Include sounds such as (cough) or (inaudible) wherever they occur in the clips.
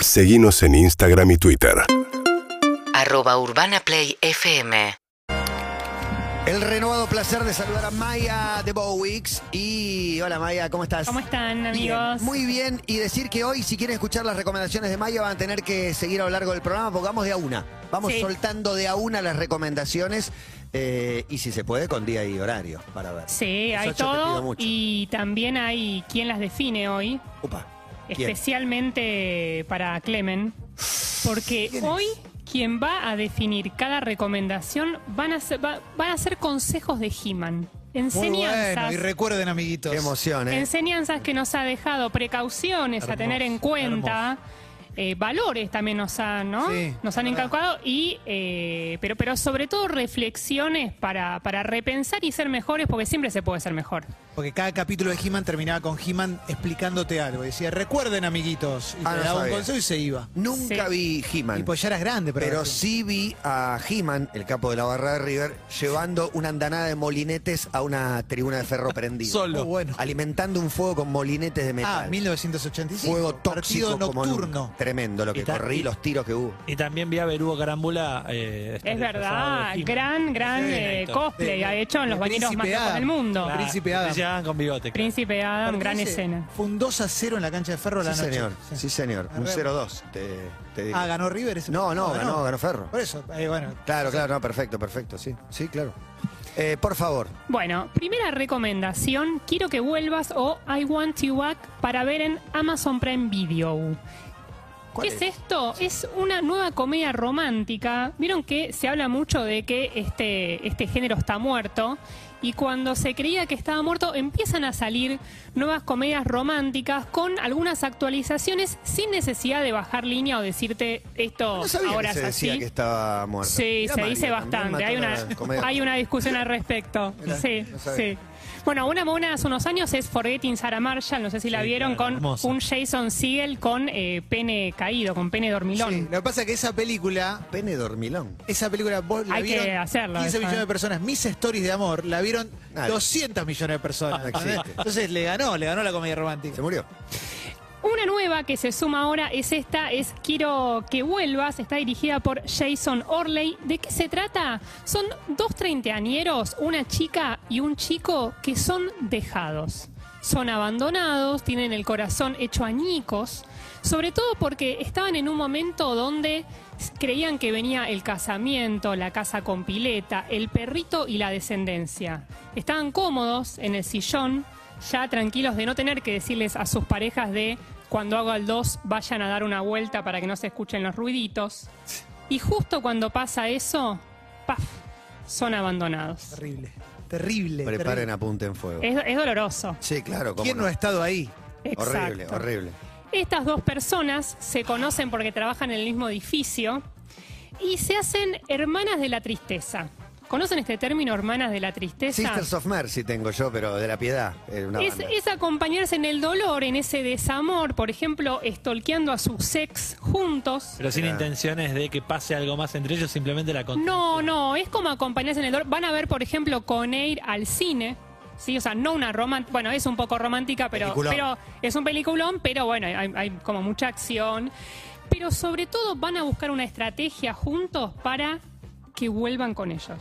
Seguimos en Instagram y Twitter. arroba urbanaplayfm El renovado placer de saludar a Maya de Bowix. Y hola Maya, ¿cómo estás? ¿Cómo están, Bien, amigos? muy bien. Y decir que hoy, si quieren escuchar las recomendaciones de Maya, van a tener que seguir a lo largo del programa, porque vamos de a una. Vamos Sí. soltando de a una las recomendaciones. eh, y si se puede, con día y horario, para ver. Sí, Eso hay todo. mucho. Y también hay quien las define hoy, Upa. ¿Quién? especialmente para Clemen. Porque hoy quien va a definir cada recomendación van a ser, va- van a ser consejos de He-Man. Muy Enseñanzas. bueno, y recuerden, amiguitos. Qué emoción, ¿eh? Enseñanzas que nos ha dejado, precauciones a tener en cuenta. Eh, valores también nos han, ¿no? Sí, nos han inculcado y eh, pero pero sobre todo reflexiones para, para repensar y ser mejores porque siempre se puede ser mejor. Porque cada capítulo de He-Man terminaba con He-Man explicándote algo. Decía, recuerden, amiguitos. Y Ah, te no daba un consejo y se iba. Nunca Sí. vi He-Man. Y pues ya eras grande, pero. Pero sí vi a He-Man, el capo de la barra de River, llevando una andanada de molinetes a una tribuna de ferro prendido. Solo. Bueno. Alimentando un fuego con molinetes de metal. Ah, 1985. Fuego tóxico Partido como nocturno. nunca. Tremendo lo que ta- corrí, y- los tiros que hubo. Y también vi a Berugo Carambula. eh, estar Es disfrazado verdad, de He-Man. gran, gran Sí, eh, Héctor. cosplay De- ha hecho en los bañeros más locos Adam. del mundo. Claro, Príncipe Adam. Príncipe Adam con bigote. Príncipe Adam, gran escena. Fue un 2 a 0 en la cancha de Ferro a la Sí, noche. señor. Sí, señor. Un Re- 0-2, te, te digo. Ah, ganó River ese No, no, ganó, ganó Ferro. Por eso, eh, bueno. Claro, claro, no, perfecto, perfecto, sí. Sí, claro. Eh, por favor. Bueno, primera recomendación, quiero que vuelvas o I Want You Back para ver en Amazon Prime Video. ¿Cuál ¿Qué es? esto? Es una nueva comedia romántica. Vieron que se habla mucho de que este, este género está muerto. Y cuando se creía que estaba muerto, empiezan a salir nuevas comedias románticas con algunas actualizaciones sin necesidad de bajar línea o decirte esto No sabía ahora que se es decía así. que estaba muerto. Sí, Mirá se María, dice bastante. Hay una, hay una discusión al respecto. (laughs) Mirá, sí, no sí. Bueno, una mona hace unos años es Forgetting Sarah Marshall, no sé si la Sí, vieron, claro, con un Jason Segel con eh, pene caído, con pene dormilón. Sí, lo que pasa es que esa película, Pene dormilón. esa película vos la Hay que hacerlo, 15 eso, millones de personas. Mis stories de amor la vieron Nadie. 200 millones de personas. No existe. Entonces le ganó, le ganó la comedia romántica. Se murió. Una nueva que se suma ahora es esta, es Quiero que vuelvas, está dirigida por Jason Orley. ¿De qué se trata? Son dos treintañeros, una chica y un chico que son dejados. Son abandonados, tienen el corazón hecho añicos, sobre todo porque estaban en un momento donde creían que venía el casamiento, la casa con pileta, el perrito y la descendencia. Estaban cómodos en el sillón, ya tranquilos de no tener que decirles a sus parejas de cuando hago el 2 vayan a dar una vuelta para que no se escuchen los ruiditos. Y justo cuando pasa eso, ¡paf! Son abandonados. Terrible, terrible. Preparen terrible. a punta en fuego. Es, es doloroso. Sí, claro. cómo ¿Quién no ha estado ahí? Horrible, Exacto. horrible. Estas dos personas se conocen porque trabajan en el mismo edificio y se hacen hermanas de la tristeza. ¿Conocen este término, hermanas de la tristeza? Sisters of Mercy tengo yo, pero de la piedad. una Es, acompañarse en el dolor, en ese desamor, por ejemplo, estolqueando a sus ex juntos. Pero sin Ah. intenciones de que pase algo más entre ellos, simplemente la No, no, es como acompañarse en el dolor. Van a ver, por ejemplo, con Air al cine. Sí, o sea, no una romántica, bueno, es un poco romántica, pero, Peliculón. pero es un peliculón, pero bueno, hay, hay como mucha acción. Pero sobre todo van a buscar una estrategia juntos para que vuelvan con ellos.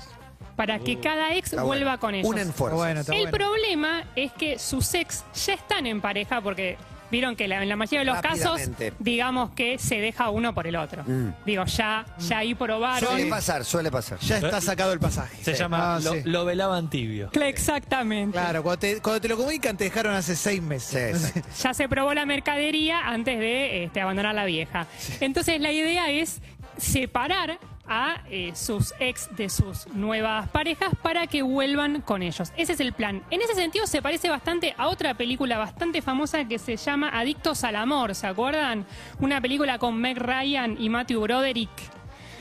Para que cada ex Está vuelva bueno. con ellos. Fuerzas. bueno, está El bueno. problema es que sus ex ya están en pareja porque vieron que la- en la mayoría de los casos, Rápidamente. digamos que se deja uno por el otro. Mm. Digo, ya, ya ahí probaron. Suele pasar, suele pasar. Ya está sacado el pasaje. Se llama Ah, lo, sí. lo velaban tibio. Exactamente. Claro, cuando te, cuando te lo comunican te dejaron hace seis Sí, meses. exacto. (laughs) Ya se probó la mercadería antes de este, abandonar la vieja. Entonces la idea es separar a eh, sus ex de sus nuevas parejas para que vuelvan con ellos. Ese es el plan. En ese sentido se parece bastante a otra película bastante famosa que se llama Adictos al Amor, ¿se acuerdan? Una película con Meg Ryan y Matthew Broderick.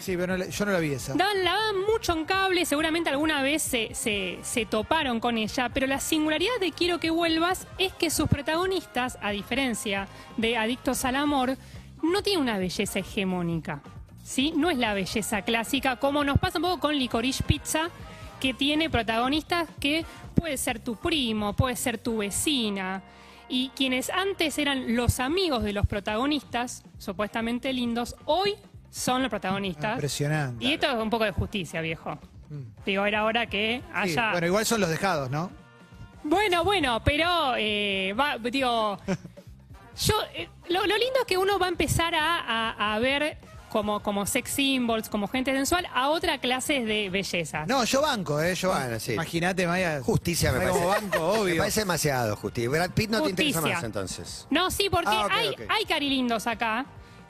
Sí, pero no yo no la vi esa. Daban, la daban mucho en cable, seguramente alguna vez se, se- se toparon con ella, pero la singularidad de Quiero que vuelvas es que sus protagonistas, a diferencia de Adictos al Amor, no tienen una belleza hegemónica. ¿Sí? No es la belleza clásica, como nos pasa un poco con Licorice Pizza, que tiene protagonistas que puede ser tu primo, puede ser tu vecina. Y quienes antes eran los amigos de los protagonistas, supuestamente lindos, hoy son los protagonistas. Impresionante. Y esto es un poco de justicia, viejo. Digo, era hora que Sí, haya... bueno, igual son los dejados, ¿no? Bueno, bueno, pero eh, va, digo, (laughs) yo eh, lo, lo lindo es que uno va a empezar a, a- a ver como, como sex symbols, como gente sensual, a otra clase de bellezas. No, yo banco, ¿eh? Yo Bueno, sí. Imagínate, Maya. Justicia me Maya parece. como banco, obvio. Me parece demasiado justicia. Brad Pitt no te interesa más entonces. No, sí, porque Ah, hay, ok. hay carilindos acá.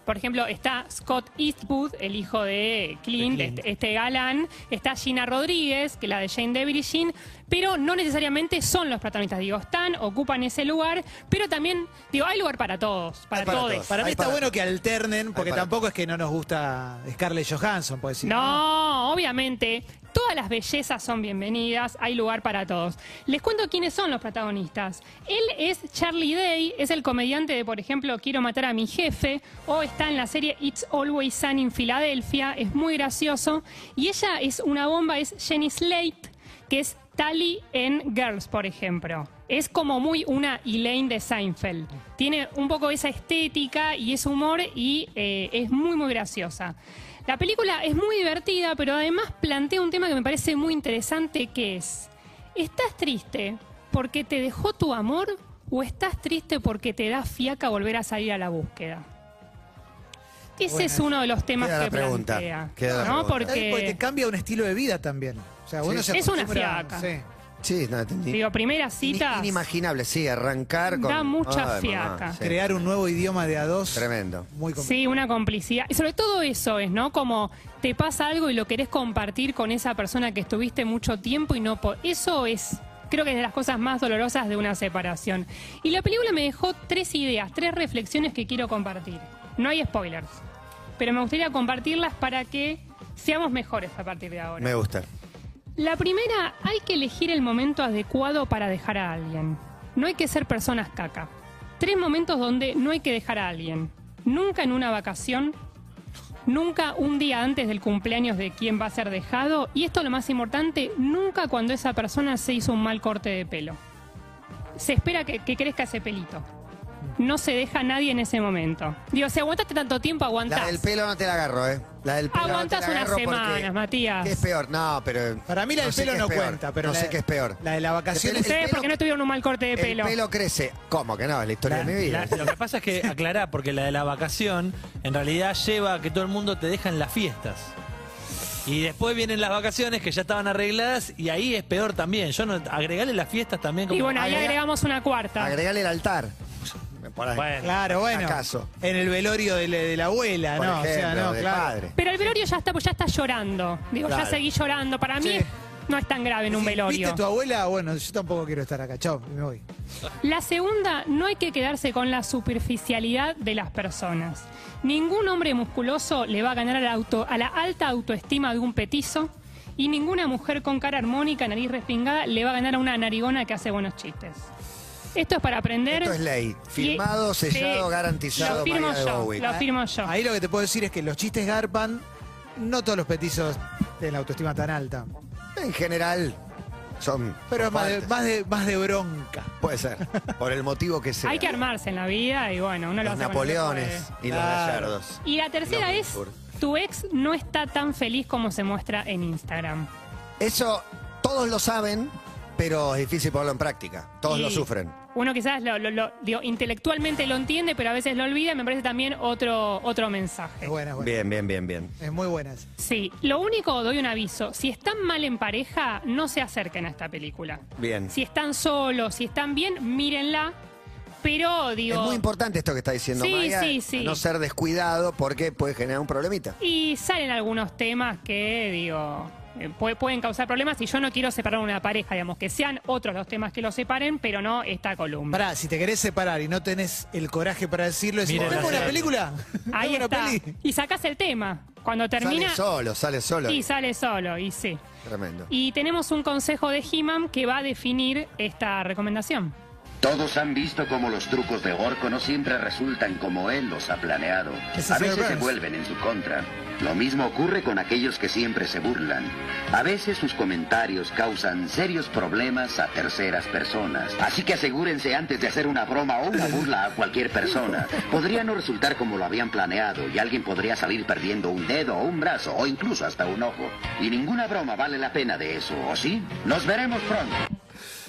Por ejemplo, está Scott Eastwood, el hijo de Clint, De Clint. Este, este galán. Está Gina Rodríguez, que es la de Jane Dever y Jean, pero no necesariamente son los protagonistas. Digo, están, ocupan ese lugar, pero también, digo, hay lugar para todos, para, todos. todos. Para mí Hay está para- bueno que alternen, porque tampoco es que no nos gusta Scarlett Johansson, puede decir. No, obviamente. Todas las bellezas son bienvenidas, hay lugar para todos. Les cuento quiénes son los protagonistas. Él es Charlie Day, es el comediante de, por ejemplo, Quiero matar a mi jefe, o está en la serie It's Always Sun in Philadelphia, es muy gracioso. Y ella es una bomba, es Jenny Slate, que es Tally en Girls, por ejemplo. Es como muy una Elaine de Seinfeld. Tiene un poco esa estética y ese humor y eh, es muy, muy graciosa. La película es muy divertida, pero además plantea un tema que me parece muy interesante, que es, ¿estás triste porque te dejó tu amor o estás triste porque te da fiaca volver a salir a la búsqueda? Ese es uno de los temas Queda la que pregunta, plantea. queda la ¿no? pregunta. Porque te cambia un estilo de vida también. O sea, uno Sí. se Es una fiaca. Sí. Sí, no entendí. digo, primera cita. Inimaginable, sí, arrancar con. Da mucha Ay, mamá, fiaca. sí. Crear un nuevo idioma de a dos. Tremendo. Muy complicado. Sí, una complicidad. Y sobre todo eso es, ¿no? Como te pasa algo y lo querés compartir con esa persona que estuviste mucho tiempo y no... po- Eso es, creo que es de las cosas más dolorosas de una separación. Y la película me dejó tres ideas, tres reflexiones que quiero compartir. No hay spoilers, pero me gustaría compartirlas para que seamos mejores a partir de ahora. Me gusta. La primera, hay que elegir el momento adecuado para dejar a alguien. No hay que ser personas caca. Tres momentos donde no hay que dejar a alguien. Nunca en una vacación, nunca un día antes del cumpleaños de quien va a ser dejado y esto lo más importante, nunca cuando esa persona se hizo un mal corte de pelo. Se espera que, crezca ese pelito. No se deja a nadie en ese momento. Digo, si aguantaste tanto tiempo, aguantás. La del pelo no te la agarro, ¿eh? La del pelo Aguantás no te la unas agarro porque- semanas, Matías. ¿Qué es peor? No, pero. Para mí la del sé pelo qué no peor. cuenta, pero No la sé qué es peor. la de la vacación El Ustedes pelo- porque no tuvieron un mal corte de pelo. El pelo crece. ¿Cómo que no? Es la historia La- de mi vida. la- lo que pasa es que aclará, porque la de la vacación en realidad lleva a que todo el mundo te deja en las fiestas. Y después vienen las vacaciones que ya estaban arregladas y ahí es peor también. Yo no agregarle las fiestas también como Y bueno, ahí Agrega- agregamos una cuarta. Agregale el altar. Por ahí. Bueno. Claro, bueno. ¿Acaso? En el velorio de la, de la abuela, Por ¿no? ejemplo, o sea, no, del claro. padre. Pero el velorio ya está, pues ya está llorando. Digo, ya seguí llorando. Para mí Sí. no es tan grave en un velorio. ¿Viste tu abuela? Bueno, yo tampoco quiero estar acá. Chao, me voy. La segunda, no hay que quedarse con la superficialidad de las personas. Ningún hombre musculoso le va a ganar a la, auto- a la alta autoestima de un petizo y ninguna mujer con cara armónica, nariz respingada, le va a ganar a una narigona que hace buenos chistes. Esto es para aprender. Esto es ley. Firmado, Y- sellado, sí, garantizado, Lo firmo María yo, Bowie. lo firmo yo. Ahí lo que te puedo decir es que los chistes garpan, no todos los petizos tienen la autoestima tan alta. En general, son. Pero son más de, más, de, más de bronca. Puede ser. Por el motivo que sea. Hay que armarse en la vida y bueno, uno lo Los hace cuando Napoleones puede. y los Claro. gallardos. Y la tercera es, tu ex no está tan feliz como se muestra en Instagram. Eso todos lo saben, pero es difícil ponerlo en práctica. Todos Y lo sufren. Uno quizás lo, lo- lo- digo, intelectualmente lo entiende, pero a veces lo olvida. Me parece también otro, otro mensaje. Es buena, es buena. Bien, bien, bien, bien. Es muy buena. esa. Sí, lo único, doy un aviso. Si están mal en pareja, no se acerquen a esta película. Bien. Si están solos, si están bien, mírenla. Pero digo... Es muy importante esto que está diciendo Sí, Maya. sí, sí. No ser descuidado porque puede generar un problemita. Y salen algunos temas que, digo, eh, pu- pueden causar problemas y yo no quiero separar una pareja, digamos, que sean otros los temas que los separen, pero no esta columna. Pará, si te querés separar y no tenés el coraje para decirlo, ¿tengo la una película? (laughs) Ahí ¿Tengo está. una peli? Y sacás el tema. Cuando termina... Sale solo, sale solo. Y sale solo, y sí. Tremendo. Y tenemos un consejo de He-Man que va a definir esta recomendación. Todos han visto cómo los trucos de Orco no siempre resultan como él los ha planeado. A veces se vuelven en su contra. Lo mismo ocurre con aquellos que siempre se burlan. A veces sus comentarios causan serios problemas a terceras personas. Así que asegúrense antes de hacer una broma o una burla a cualquier persona. Podría no resultar como lo habían planeado y alguien podría salir perdiendo un dedo o un brazo o incluso hasta un ojo. Y ninguna broma vale la pena de eso, ¿o sí? Nos veremos pronto.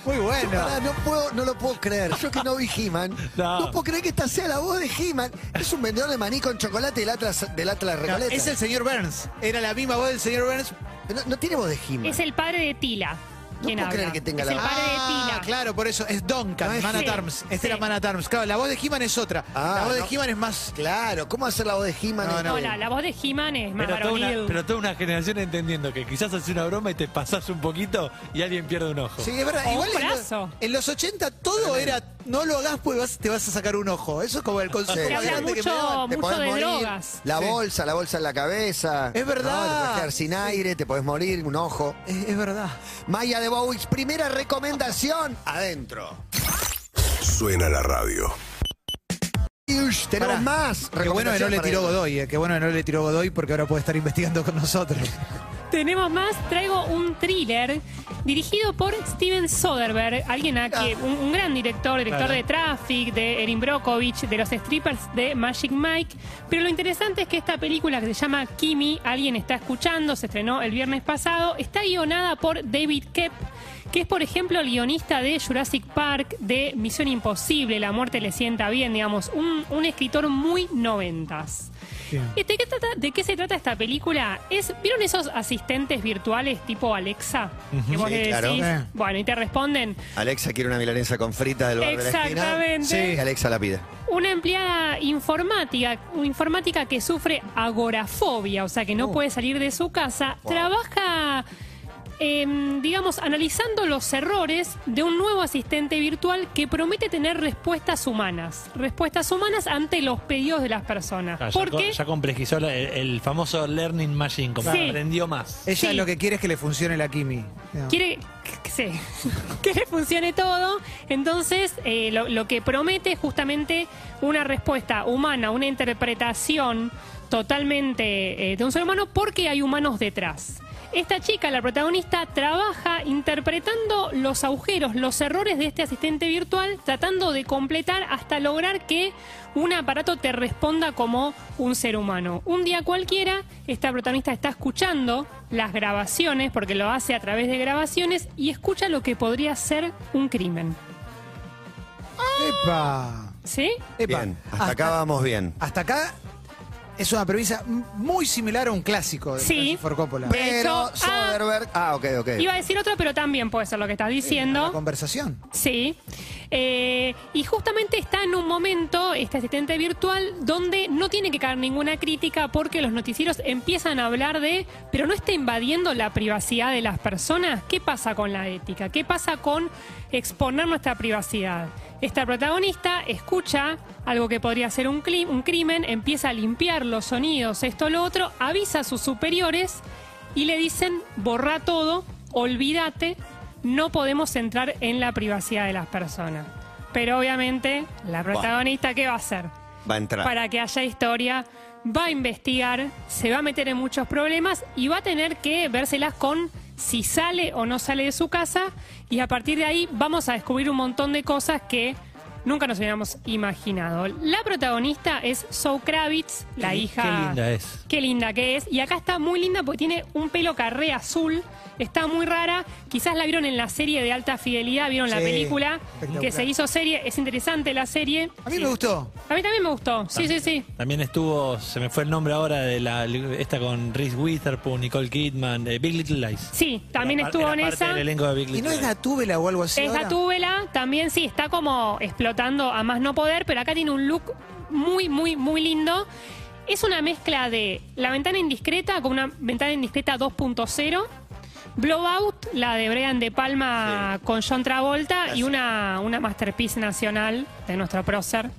Muy bueno. Pará, no, puedo, no lo puedo creer. Yo que no vi He-Man, (laughs) no. No. puedo creer que esta sea la voz de He-Man. Es un vendedor de maní con chocolate del Atlas, del Atlas No, Recoleta. es el señor Burns. Era la misma voz del señor Burns. no, no tiene voz de He-Man. Es el padre de Tila. No puedo habla. creer que tenga es la el voz. padre de Ah, claro, por eso. Es Duncan, No, es Man at sí, Arms. Este sí. era Man at Arms. Claro, la voz de He-Man es otra. Ah, la voz no. de He-Man es más... Claro, ¿cómo hacer la voz de He-Man? No, no. No, la, la voz de He-Man es más Pero toda, una, varonil. pero toda una generación entendiendo que quizás haces una broma y te pasas un poquito y alguien pierde un ojo. Sí, es verdad. O Igual un en, los, en los 80 todo era... No lo hagas porque vas- te vas a sacar un ojo. Eso es como el consejo Se Se más habla grande que me mucho. Te mucho podés de morir. drogas. La Sí. bolsa, la bolsa en la cabeza. Es verdad. No, te podés quedar sin aire, te podés morir, un ojo. Es, es verdad. Maya de Bowix, primera recomendación, adentro. Suena la radio. Ush, tenemos Pará. más. Qué bueno que no recomendación le para tiró ir. Godoy, eh. Qué bueno que no le tiró Godoy porque ahora puede estar investigando con nosotros. Tenemos más, traigo un thriller dirigido por Steven Soderbergh, alguien a que, un, un gran director, director Claro. de Traffic, de Erin Brockovich, de los strippers de Magic Mike. Pero lo interesante es que esta película que se llama Kimi, alguien está escuchando, se estrenó el viernes pasado, está guionada por David Kep, que es por ejemplo el guionista de Jurassic Park, de Misión Imposible, La muerte le sienta bien, digamos, un, un escritor muy noventas. ¿Y ¿De qué, trata- ¿De qué se trata esta película? Es, ¿Vieron esos asistentes virtuales tipo Alexa? Que vos Sí, le claro. decís, Eh. bueno, y te responden, Alexa quiere una milanesa con fritas del bar de la esquina. Exactamente. Y Alexa la pide. una empleada informática, informática que sufre agorafobia, o sea que no puede salir de su casa, trabaja, em, digamos, analizando los errores de un nuevo asistente virtual que promete tener respuestas humanas, respuestas humanas ante los pedidos de las personas. Ah, ya, ¿Por co- qué? ya complejizó la- el, el famoso Learning Machine, como Sí. aprendió más. Ella Sí. lo que quiere es que le funcione la Kimi. No. quiere que, sí, (laughs) que le funcione todo. Entonces, eh, lo, lo que promete es justamente una respuesta humana, una interpretación totalmente eh, de un ser humano porque hay humanos detrás. Esta chica, la protagonista, trabaja interpretando los agujeros, los errores de este asistente virtual, tratando de completar hasta lograr que un aparato te responda como un ser humano. Un día cualquiera, esta protagonista está escuchando las grabaciones, porque lo hace a través de grabaciones, y escucha lo que podría ser un crimen. ¡Epa! ¿Sí? ¡Epa! Bien, hasta acá vamos bien. Hasta acá es una premisa muy similar a un clásico de Sí. Francis Coppola. De Pero hecho, ah, Soderbergh. Ah, ok, ok. Iba a decir otro, pero también puede ser lo que estás La diciendo. conversación. Sí. Eh, y justamente está en un momento, este asistente virtual, donde no tiene que caer ninguna crítica porque los noticieros empiezan a hablar de, pero no está invadiendo la privacidad de las personas. ¿Qué pasa con la ética? ¿Qué pasa con exponer nuestra privacidad? Esta protagonista escucha algo que podría ser un, un crimen, empieza a limpiar los sonidos, esto, lo otro, avisa a sus superiores y le dicen, borra todo, olvídate, no podemos entrar en la privacidad de las personas. Pero obviamente, la protagonista, ¿qué va a hacer? Va a entrar. Para que haya historia, va a investigar, se va a meter en muchos problemas y va a tener que vérselas con si sale o no sale de su casa y a partir de ahí vamos a descubrir un montón de cosas que nunca nos hubiéramos imaginado. La protagonista es Zoe Kravitz, la hija... Qué linda es. Qué linda que es. Y acá está muy linda porque tiene un pelo carré azul. Está muy rara. Quizás la vieron en la serie de alta fidelidad, vieron la película que se hizo serie. Es interesante la serie. A mí me gustó. A mí también me gustó. Sí, sí, sí. También estuvo, se me fue el nombre ahora de la esta con Reese Witherspoon, Nicole Kidman, eh, Big Little Lies. Sí, también Era par- estuvo era en parte esa. del elenco de Big ¿Y no es. Gatúbela o algo así? Es? Gatúbela, también sí, está como explotando a más no poder, pero acá tiene un look muy, muy, muy lindo. Es una mezcla de La ventana indiscreta con una ventana indiscreta 2.0. Blowout, la de Brian De Palma con John Travolta y una, una masterpiece nacional de nuestro prócer,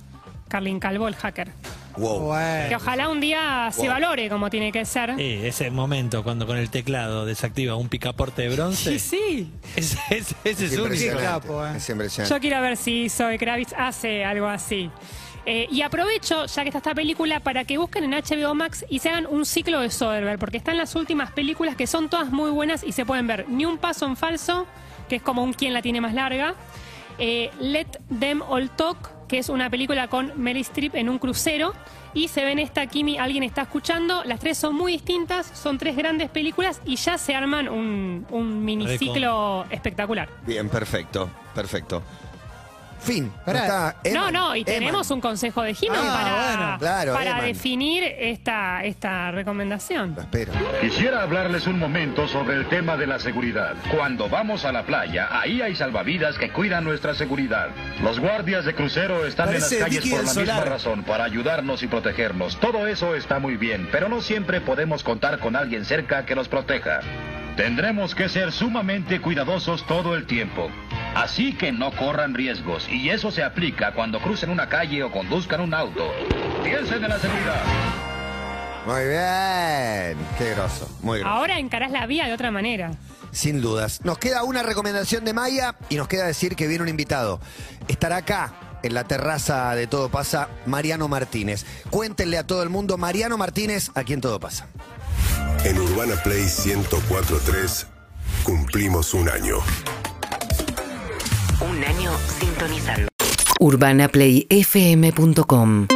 Carlin Calvo, el hacker. Wow. Bueno. Que ojalá un día se Wow. valore como tiene que ser. Sí, ese momento cuando con el teclado desactiva un picaporte de bronce. (laughs) sí. Ese, ese- ese es único. Qué capo, eh. Es impresionante. Yo quiero ver si Zoe Kravitz hace algo así. Eh, y aprovecho, ya que está esta película, para que busquen en HBO Max y se hagan un ciclo de Soderbergh, porque están las últimas películas que son todas muy buenas y se pueden ver. Ni un paso en falso, que es como un quien la tiene más larga. Eh, Let Them All Talk, que es una película con Meryl Streep en un crucero. Y se ven esta, Kimi, alguien está escuchando. Las tres son muy distintas, son tres grandes películas y ya se arman un, un miniciclo espectacular. Bien, perfecto, perfecto. Fin. Pará. Está No, Eman, no, y Eman. tenemos un consejo de Jiménez Ah, para, bueno, claro, para Eman. definir esta, esta recomendación. Lo espero. Quisiera hablarles un momento sobre el tema de la seguridad. Cuando vamos a la playa, ahí hay salvavidas que cuidan nuestra seguridad. Los guardias de crucero están Parece en las calles Vicky por la misma Solar. razón, para ayudarnos y protegernos. Todo eso está muy bien, pero no siempre podemos contar con alguien cerca que nos proteja. Tendremos que ser sumamente cuidadosos todo el tiempo. Así que no corran riesgos, y eso se aplica cuando crucen una calle o conduzcan un auto. Piensen en la seguridad. Muy bien. Qué groso. Muy groso. Ahora encarás la vía de otra manera. Sin dudas. Nos queda una recomendación de Maya y nos queda decir que viene un invitado. Estará acá. En la terraza de Todo Pasa, Mariano Martínez. Cuéntenle a todo el mundo, Mariano Martínez, aquí en Todo Pasa. En Urbana Play 1043 cumplimos un año. Un año sintonizando. UrbanaPlayFM.com